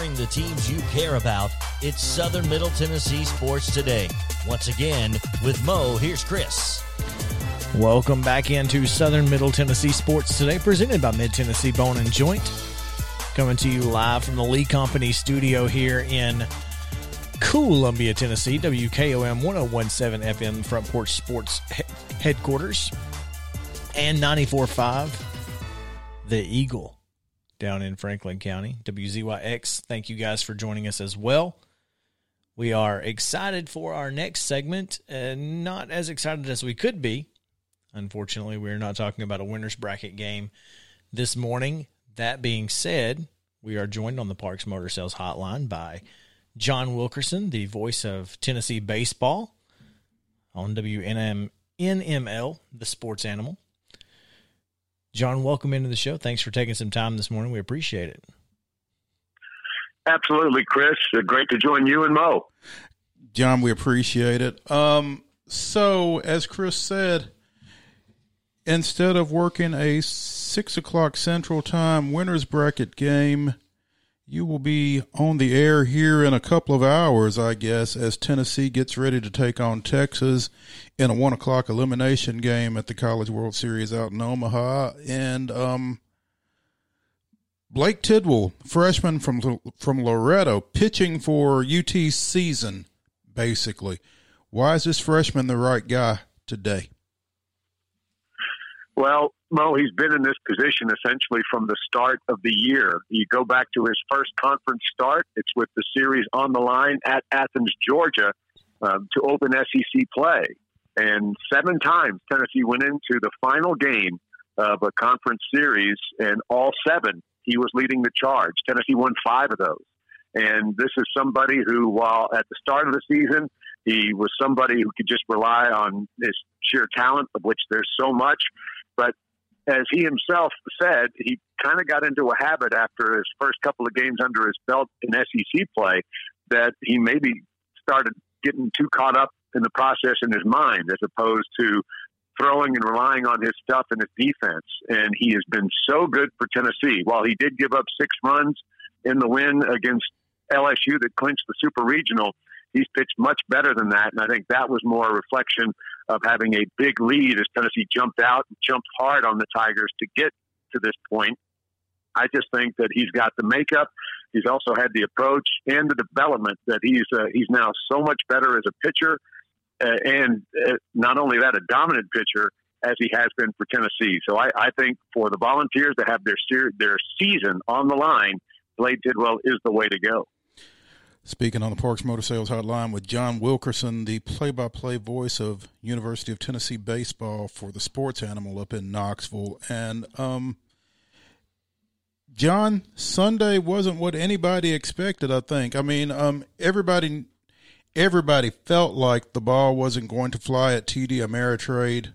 Covering the teams you care about, it's Southern Middle Tennessee Sports Today. Once again, with Mo, here's Chris. Welcome back into Southern Middle Tennessee Sports Today, presented by Mid Tennessee Bone and Joint. Coming to you live from the Lee Company studio here in Columbia, Tennessee, WKOM 1017 FM Front Porch Sports he- headquarters, and 94.5 The Eagle down in Franklin County, WZYX. Thank you guys for joining us as well. We are excited for our next segment, and not as excited as we could be. Unfortunately, we're not talking about a winner's bracket game this morning. That being said, we are joined on the Parks Motor Sales Hotline by John Wilkerson, the voice of Tennessee baseball on WNM NML, the sports animal. John, welcome into the show. Thanks for taking some time this morning. We appreciate it. Absolutely, Chris. Uh, Great to join you and Mo. John, we appreciate it. Um, so, as Chris said, instead of working a six o'clock Central Time winners bracket game, you will be on the air here in a couple of hours, I guess, as Tennessee gets ready to take on Texas in a one o'clock elimination game at the College World Series out in Omaha. And um, Blade Tidwell, freshman from from Loretto, pitching for UT season, basically. Why is this freshman the right guy today? Well, Mo, he's been in this position essentially from the start of the year. You go back to his first conference start, it's with the series on the line at Athens, Georgia, um, to open SEC play. And seven times Tennessee went into the final game of a conference series, and all seven he was leading the charge. Tennessee won five of those. And this is somebody who, while at the start of the season, he was somebody who could just rely on his sheer talent, of which there's so much. But as he himself said, he kind of got into a habit after his first couple of games under his belt in SEC play that he maybe started getting too caught up in the process in his mind as opposed to throwing and relying on his stuff and his defense. And he has been so good for Tennessee. While he did give up six runs in the win against LSU that clinched the Super Regional, he's pitched much better than that. And I think that was more a reflection of having a big lead as Tennessee jumped out and jumped hard on the Tigers to get to this point. I just think that he's got the makeup. He's also had the approach and the development that he's uh, he's now so much better as a pitcher, uh, and uh, not only that, a dominant pitcher as he has been for Tennessee. So I, I think for the Volunteers to have their their season on the line, Blade Tidwell is the way to go. Speaking on the Parks Motor Sales Hotline with John Wilkerson, the play-by-play voice of University of Tennessee baseball for the sports animal up in Knoxville, and um, John, Sunday wasn't what anybody expected. I think. I mean, um, everybody, everybody felt like the ball wasn't going to fly at TD Ameritrade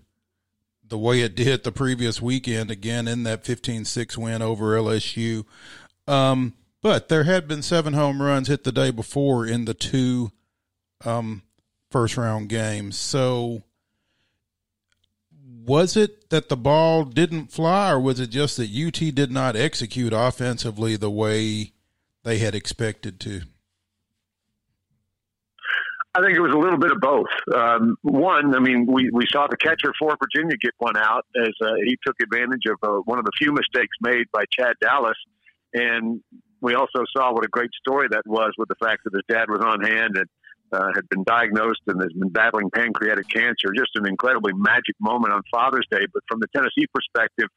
the way it did the previous weekend. Again, in that 15-6 win over LSU. Um, but there had been seven home runs hit the day before in the two um, first round games. So was it that the ball didn't fly, or was it just that UT did not execute offensively the way they had expected to? I think it was a little bit of both. Um, one, I mean, we, we saw the catcher for Virginia get one out as uh, he took advantage of uh, one of the few mistakes made by Chad Dallas. And we also saw what a great story that was with the fact that his dad was on hand and uh, had been diagnosed and has been battling pancreatic cancer. Just an incredibly magic moment on Father's Day. But from the Tennessee perspective,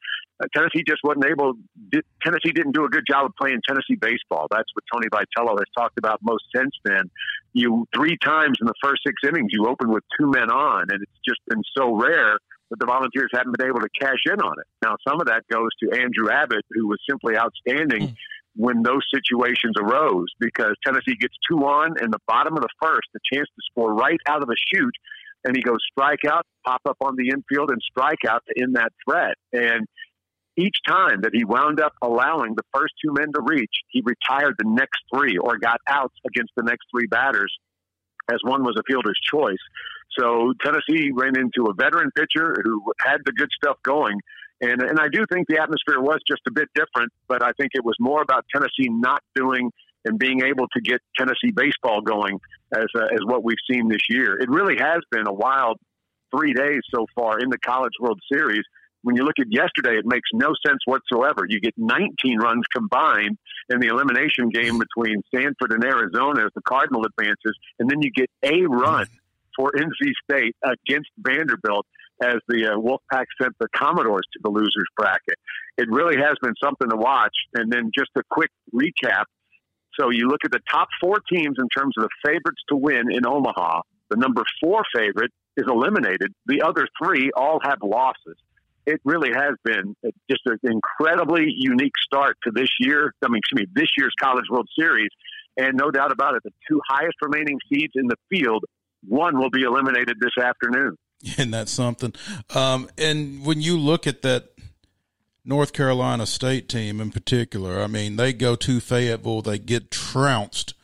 uh, Tennessee just wasn't able. Did, Tennessee didn't do a good job of playing Tennessee baseball. That's what Tony Vitello has talked about most since then. You three times in the first six innings, you open with two men on, and it's just been so rare that the Volunteers haven't been able to cash in on it. Now, some of that goes to Andrew Abbott, who was simply outstanding. Mm when those situations arose because Tennessee gets two on in the bottom of the first, a chance to score right out of a chute, and he goes strike out, pop up on the infield, and strike out to end that threat. And each time that he wound up allowing the first two men to reach, he retired the next three or got outs against the next three batters, as one was a fielder's choice. So Tennessee ran into a veteran pitcher who had the good stuff going and, and I do think the atmosphere was just a bit different, but I think it was more about Tennessee not doing and being able to get Tennessee baseball going as, uh, as what we've seen this year. It really has been a wild three days so far in the College World Series. When you look at yesterday, it makes no sense whatsoever. You get 19 runs combined in the elimination game between Stanford and Arizona as the Cardinal advances, and then you get a run for NC State against Vanderbilt as the uh, Wolfpack sent the Commodores to the losers bracket. It really has been something to watch. And then just a quick recap. So you look at the top four teams in terms of the favorites to win in Omaha. The number four favorite is eliminated. The other three all have losses. It really has been just an incredibly unique start to this year. I mean, excuse me, this year's College World Series. And no doubt about it, the two highest remaining seeds in the field, one will be eliminated this afternoon. And that's something. Um, and when you look at that North Carolina State team in particular, I mean, they go to Fayetteville, they get trounced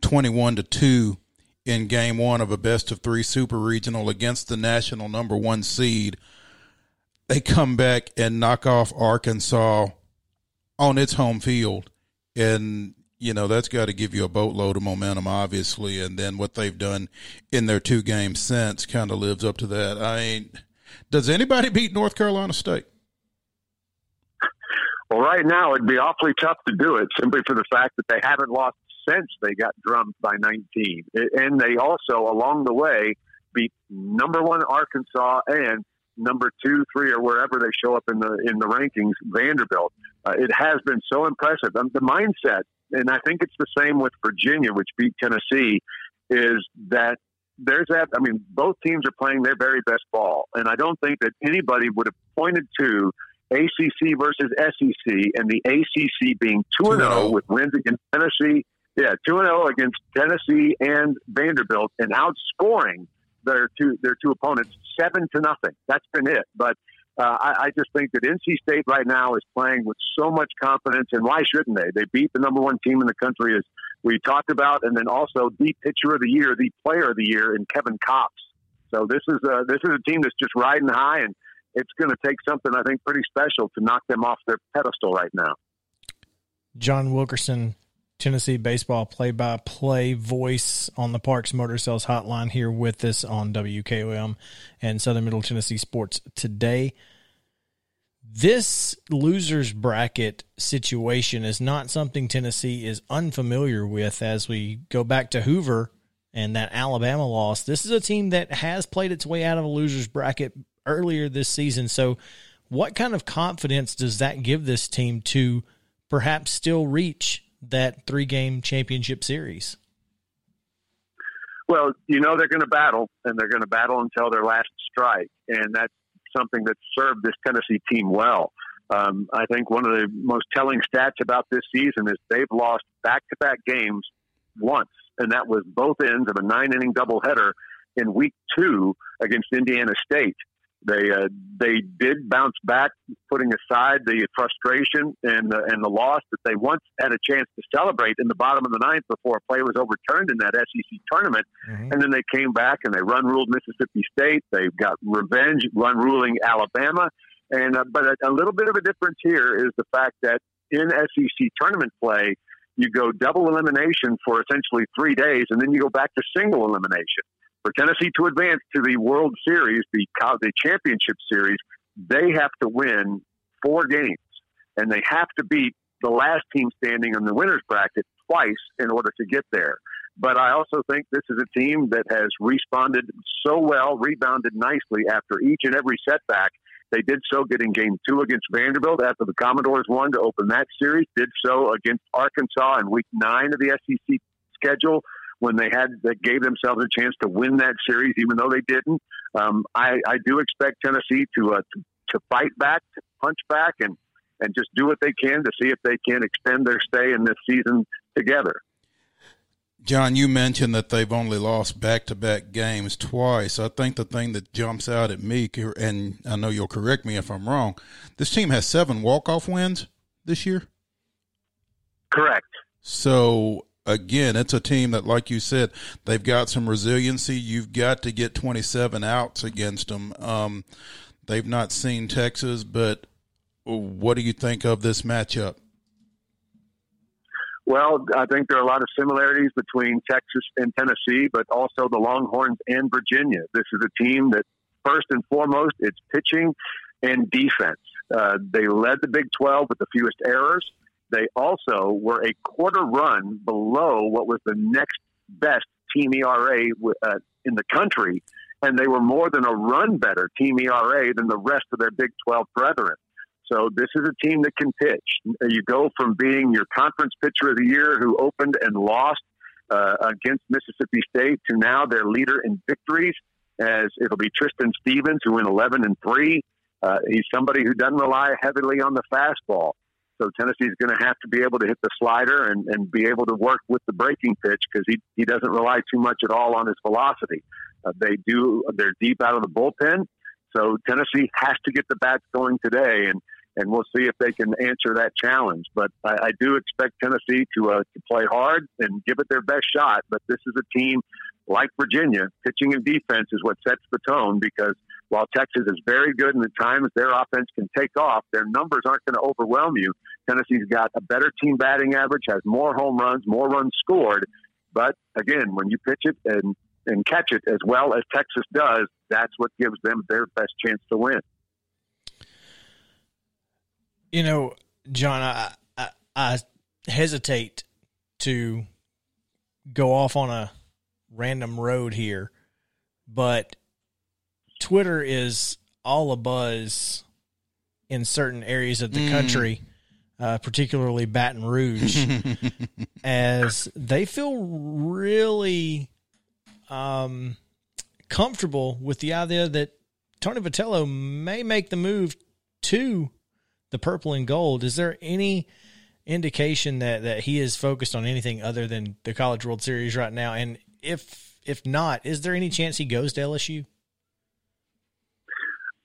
21 to 2 in game one of a best of three super regional against the national number one seed. They come back and knock off Arkansas on its home field. And you know that's got to give you a boatload of momentum, obviously, and then what they've done in their two games since kind of lives up to that. I mean, does anybody beat North Carolina State? Well, right now it'd be awfully tough to do it simply for the fact that they haven't lost since they got drummed by 19, and they also along the way beat number one Arkansas and number two, three, or wherever they show up in the in the rankings, Vanderbilt. Uh, it has been so impressive. Um, the mindset and I think it's the same with Virginia, which beat Tennessee, is that there's that. I mean, both teams are playing their very best ball, and I don't think that anybody would have pointed to ACC versus SEC and the ACC being two and oh zero oh with wins against Tennessee. Yeah, two and zero oh against Tennessee and Vanderbilt, and outscoring their two their two opponents seven to nothing. That's been it. But uh, I, I just think that NC State right now is playing with so much confidence, and why shouldn't they? They beat the number one team in the country, as we talked about, and then also the pitcher of the year, the player of the year, in Kevin Kopps. So this is a, this is a team that's just riding high, and it's going to take something I think pretty special to knock them off their pedestal right now. John Wilkerson Tennessee baseball play by play voice on the Parks Motor Sales hotline here with us on WKOM and Southern Middle Tennessee Sports today. This losers bracket situation is not something Tennessee is unfamiliar with as we go back to Hoover and that Alabama loss. This is a team that has played its way out of a losers bracket earlier this season. So, what kind of confidence does that give this team to perhaps still reach that three game championship series? Well, you know they're going to battle, and they're going to battle until their last strike, and that's something that served this Tennessee team well. Um, I think one of the most telling stats about this season is they've lost back to back games once, and that was both ends of a nine inning doubleheader in week two against Indiana State. They uh, they did bounce back, putting aside the frustration and the, and the loss that they once had a chance to celebrate in the bottom of the ninth before a play was overturned in that SEC tournament, mm-hmm. and then they came back and they run ruled Mississippi State. They got revenge, run ruling Alabama, and uh, but a, a little bit of a difference here is the fact that in SEC tournament play, you go double elimination for essentially three days, and then you go back to single elimination for Tennessee to advance to the World Series, the the championship series, they have to win four games, and they have to beat the last team standing in the winners bracket twice in order to get there. But I also think this is a team that has responded so well, rebounded nicely after each and every setback. They did so getting game two against Vanderbilt after the Commodores won to open that series, did so against Arkansas in week nine of the SEC schedule when they had that gave themselves a chance to win that series, even though they didn't. Um, I, I do expect Tennessee to, uh, to to fight back, to punch back, and and just do what they can to see if they can extend their stay in this season together. John, you mentioned that they've only lost back to back games twice. I think the thing that jumps out at me, and I know you'll correct me if I'm wrong, this team has seven walk off wins this year. Correct. So again, it's a team that, like you said, they've got some resiliency. You've got to get 27 outs against them. Um, they've not seen Texas, but what do you think of this matchup? Well, I think there are a lot of similarities between Texas and Tennessee, but also the Longhorns and Virginia. This is a team that, first and foremost, it's pitching and defense. Uh, they led the Big 12 with the fewest errors. They also were a quarter run below what was the next best team ERA uh, in the country, and they were more than a run better team ERA than the rest of their Big 12 brethren. So this is a team that can pitch. You go from being your conference pitcher of the year who opened and lost uh, against Mississippi State to now their leader in victories. As it'll be Tristan Stevens who went 11 and three. Uh, he's somebody who doesn't rely heavily on the fastball. So Tennessee's going to have to be able to hit the slider and, and be able to work with the breaking pitch because he, he doesn't rely too much at all on his velocity. Uh, they do, they're deep out of the bullpen. So Tennessee has to get the bats going today, and and we'll see if they can answer that challenge. But I, I do expect Tennessee to uh, to play hard and give it their best shot. But this is a team like Virginia, pitching and defense is what sets the tone because while Texas is very good and at times their offense can take off, their numbers aren't going to overwhelm you. Tennessee's got a better team batting average, has more home runs, more runs scored. But again, when you pitch it and and catch it as well as Texas does, that's what gives them their best chance to win. You know, John, I, I, I hesitate to go off on a random road here, but Twitter is all a buzz in certain areas of the mm. country, uh, particularly Baton Rouge, as they feel really um, comfortable with the idea that Tony Vitello may make the move to the purple and gold. Is there any indication that, that he is focused on anything other than the College World Series right now? And if if not, is there any chance he goes to LSU?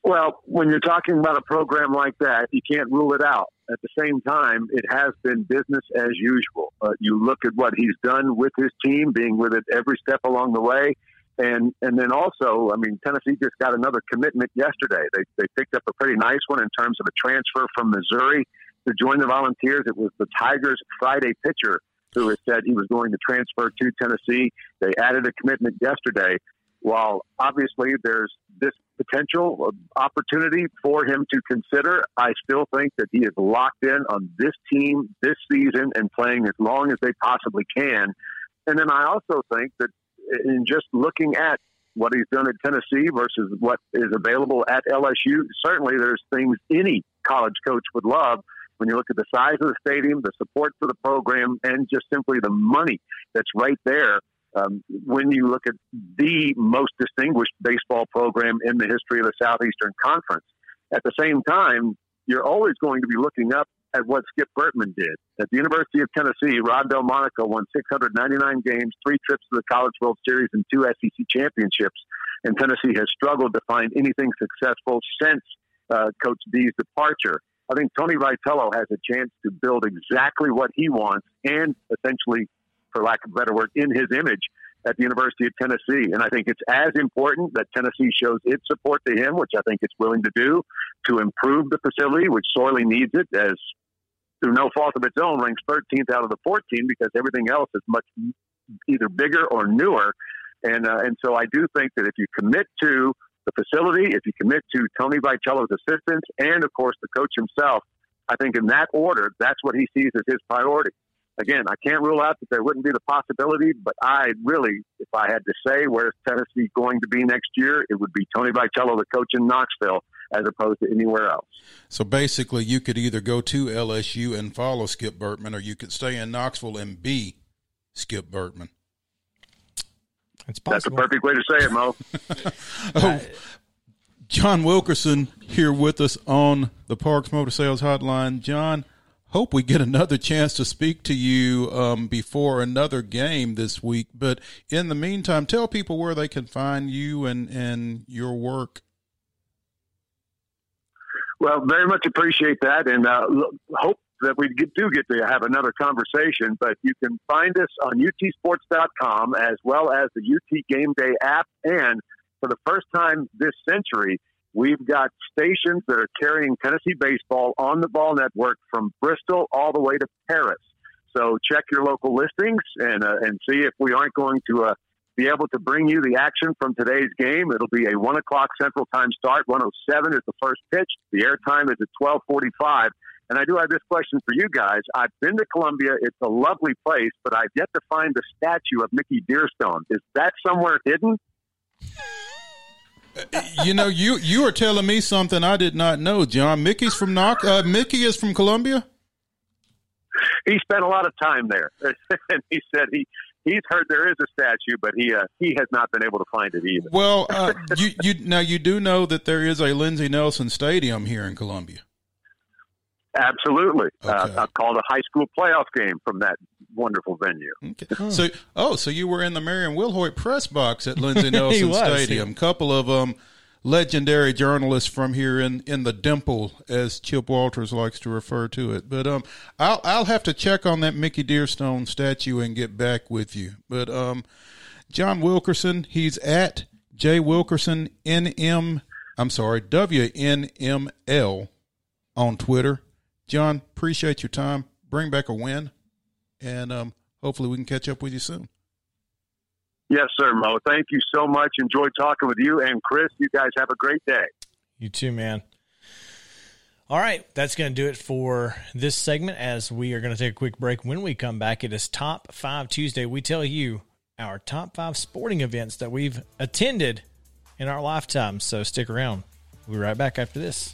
Well, when you're talking about a program like that, you can't rule it out. At the same time, it has been business as usual. Uh, you look at what he's done with his team, being with it every step along the way. And and then also, I mean, Tennessee just got another commitment yesterday. They they picked up a pretty nice one in terms of a transfer from Missouri to join the Volunteers. It was the Tigers' Friday pitcher who had said he was going to transfer to Tennessee. They added a commitment yesterday. While obviously there's this potential opportunity for him to consider, I still think that he is locked in on this team this season and playing as long as they possibly can. And then I also think that in just looking at what he's done at Tennessee versus what is available at LSU, certainly there's things any college coach would love when you look at the size of the stadium, the support for the program, and just simply the money that's right there. Um, when you look at the most distinguished baseball program in the history of the Southeastern Conference, at the same time, you're always going to be looking up at what Skip Bertman did. At the University of Tennessee, Rod Delmonico won 699 games, three trips to the College World Series, and two SEC championships. And Tennessee has struggled to find anything successful since uh, Coach D's departure. I think Tony Vitello has a chance to build exactly what he wants and essentially, for lack of a better word, in his image at the University of Tennessee. And I think it's as important that Tennessee shows its support to him, which I think it's willing to do, to improve the facility, which sorely needs it, as through no fault of its own, ranks 13th out of the 14 because everything else is much either bigger or newer. And, uh, and so I do think that if you commit to the facility, if you commit to Tony Vitello's assistants, and of course the coach himself, I think in that order, that's what he sees as his priority. Again, I can't rule out that there wouldn't be the possibility, but I really, if I had to say where's Tennessee going to be next year, it would be Tony Vitello, the coach in Knoxville, as opposed to anywhere else. So basically, you could either go to LSU and follow Skip Bertman, or you could stay in Knoxville and be Skip Bertman. It's That's a perfect way to say it, Mo. Oh, John Wilkerson here with us on the Parks Motor Sales Hotline. John, hope we get another chance to speak to you um, before another game this week. But in the meantime, tell people where they can find you and, and your work. Well, very much appreciate that, and uh, hope that we get, do get to have another conversation. But you can find us on utsports.com as well as the UT Game Day app. And for the first time this century, we've got stations that are carrying Tennessee baseball on the Vol Network from Bristol all the way to Paris. So check your local listings and uh, and see if we aren't going to uh, be able to bring you the action from today's game. It'll be a one o'clock Central Time start. One oh seven is the first pitch. The airtime is at twelve forty five. And I do have this question for you guys. I've been to Columbia. It's a lovely place, but I've yet to find the statue of Mickey Dearstone. Is that somewhere hidden? You know, you you are telling me something I did not know, John. Mickey's from Knox. Uh, Mickey is from Columbia. He spent a lot of time there, and he said he he's heard there is a statue, but he uh, he has not been able to find it either. Well, uh, you you now you do know that there is a Lindsey Nelson Stadium here in Columbia. Absolutely, Okay. uh, I've called a high school playoff game from that wonderful venue. Okay. So, oh, so you were in the Marion Wilhoit press box at Lindsey Nelson was. Stadium. Couple of um, legendary journalists from here in, in the Dimple, as Chip Walters likes to refer to it. But um, I'll I'll have to check on that Mickey Dearstone statue and get back with you. But um, John Wilkerson, he's at J Wilkerson NM. I'm sorry, WNML on Twitter. John, appreciate your time. Bring back a win, and um, hopefully we can catch up with you soon. Yes, sir, Mo. Thank you so much. Enjoyed talking with you and Chris. You guys have a great day. You too, man. All right, that's going to do it for this segment as we are going to take a quick break. When we come back, it is Top 5 Tuesday. We tell you our top 5 sporting events that we've attended in our lifetime. So stick around. We'll be right back after this.